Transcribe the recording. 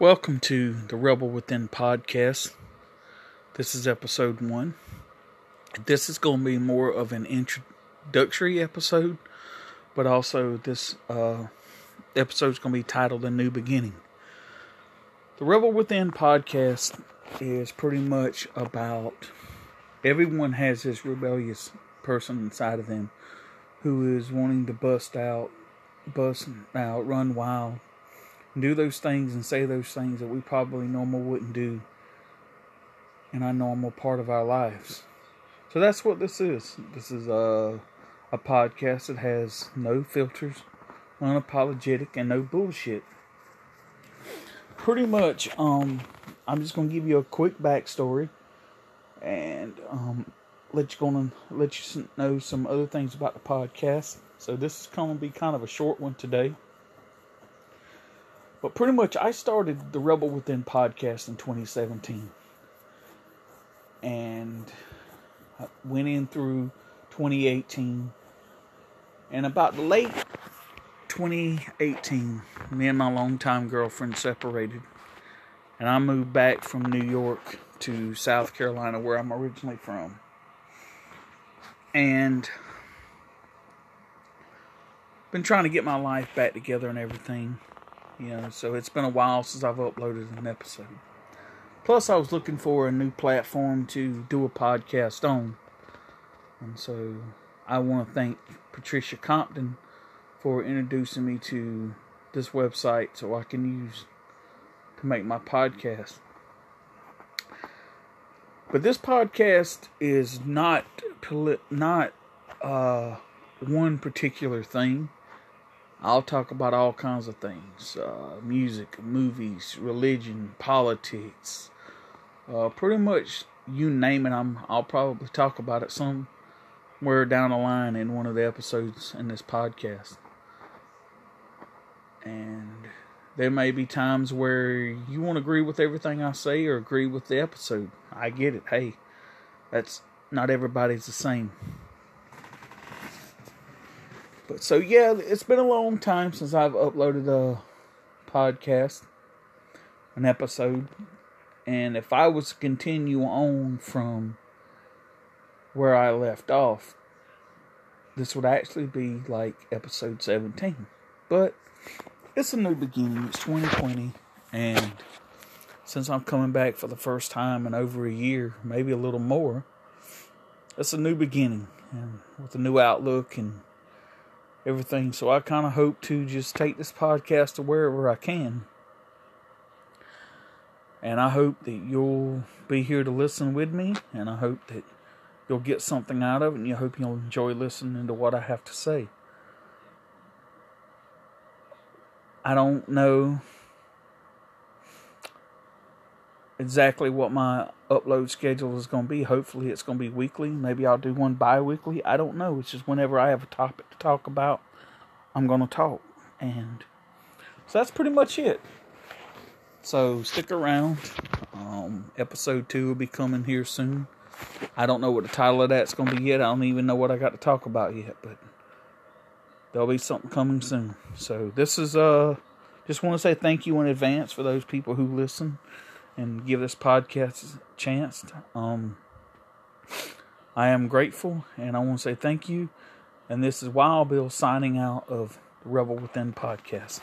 Welcome to the Rebel Within podcast. This is episode one. This is going to be more of an introductory episode, but also this uh, episode is going to be titled A New Beginning. The Rebel Within podcast is pretty much about everyone has this rebellious person inside of them who is wanting to bust out, bust out, run wild, do those things and say those things that we probably normal wouldn't do in our normal part of our lives. So that's what this is. This is a a podcast that has no filters, unapologetic, and no bullshit. Pretty much, um, I'm just gonna give you a quick backstory, and um, let you gonna let you know some other things about the podcast. So this is gonna be kind of a short one today. But pretty much, I started the Rebel Within podcast in 2017, and I went in through 2018, and about late 2018, me and my longtime girlfriend separated, and I moved back from New York to South Carolina, where I'm originally from, and been trying to get my life back together and everything you know, so it's been a while since I've uploaded an episode. Plus, I was looking for a new platform to do a podcast on. And so I want to thank Patricia Compton for introducing me to this website so I can use to make my podcast. But this podcast is not not uh, one particular thing. I'll talk about all kinds of things uh, music, movies, religion, politics. Uh, pretty much you name it, I'm, I'll probably talk about it somewhere down the line in one of the episodes in this podcast. And there may be times where you won't agree with everything I say or agree with the episode. I get it. Hey, that's not everybody's the same. But so yeah, it's been a long time since I've uploaded a podcast, an episode. And if I was to continue on from where I left off, this would actually be like episode 17. But it's a new beginning. It's 2020. And since I'm coming back for the first time in over a year, maybe a little more, it's a new beginning. And with a new outlook and everything. So I kind of hope to just take this podcast to wherever I can. And I hope that you'll be here to listen with me. And I hope that you'll get something out of it. And I hope you'll enjoy listening to what I have to say. I don't know exactly what my upload schedule is going to be. Hopefully, it's going to be weekly. Maybe I'll do one bi weekly. I don't know. It's just whenever I have a topic to talk about, I'm going to talk. And so that's pretty much it. So stick around. Um, episode two will be coming here soon. I don't know what the title of that's going to be yet. I don't even know what I got to talk about yet, but there'll be something coming soon. So this is uh just want to say thank you in advance for those people who listen and give this podcast a chance. Um, I am grateful, and I want to say thank you. And this is Wild Bill signing out of the Rebel Within podcast.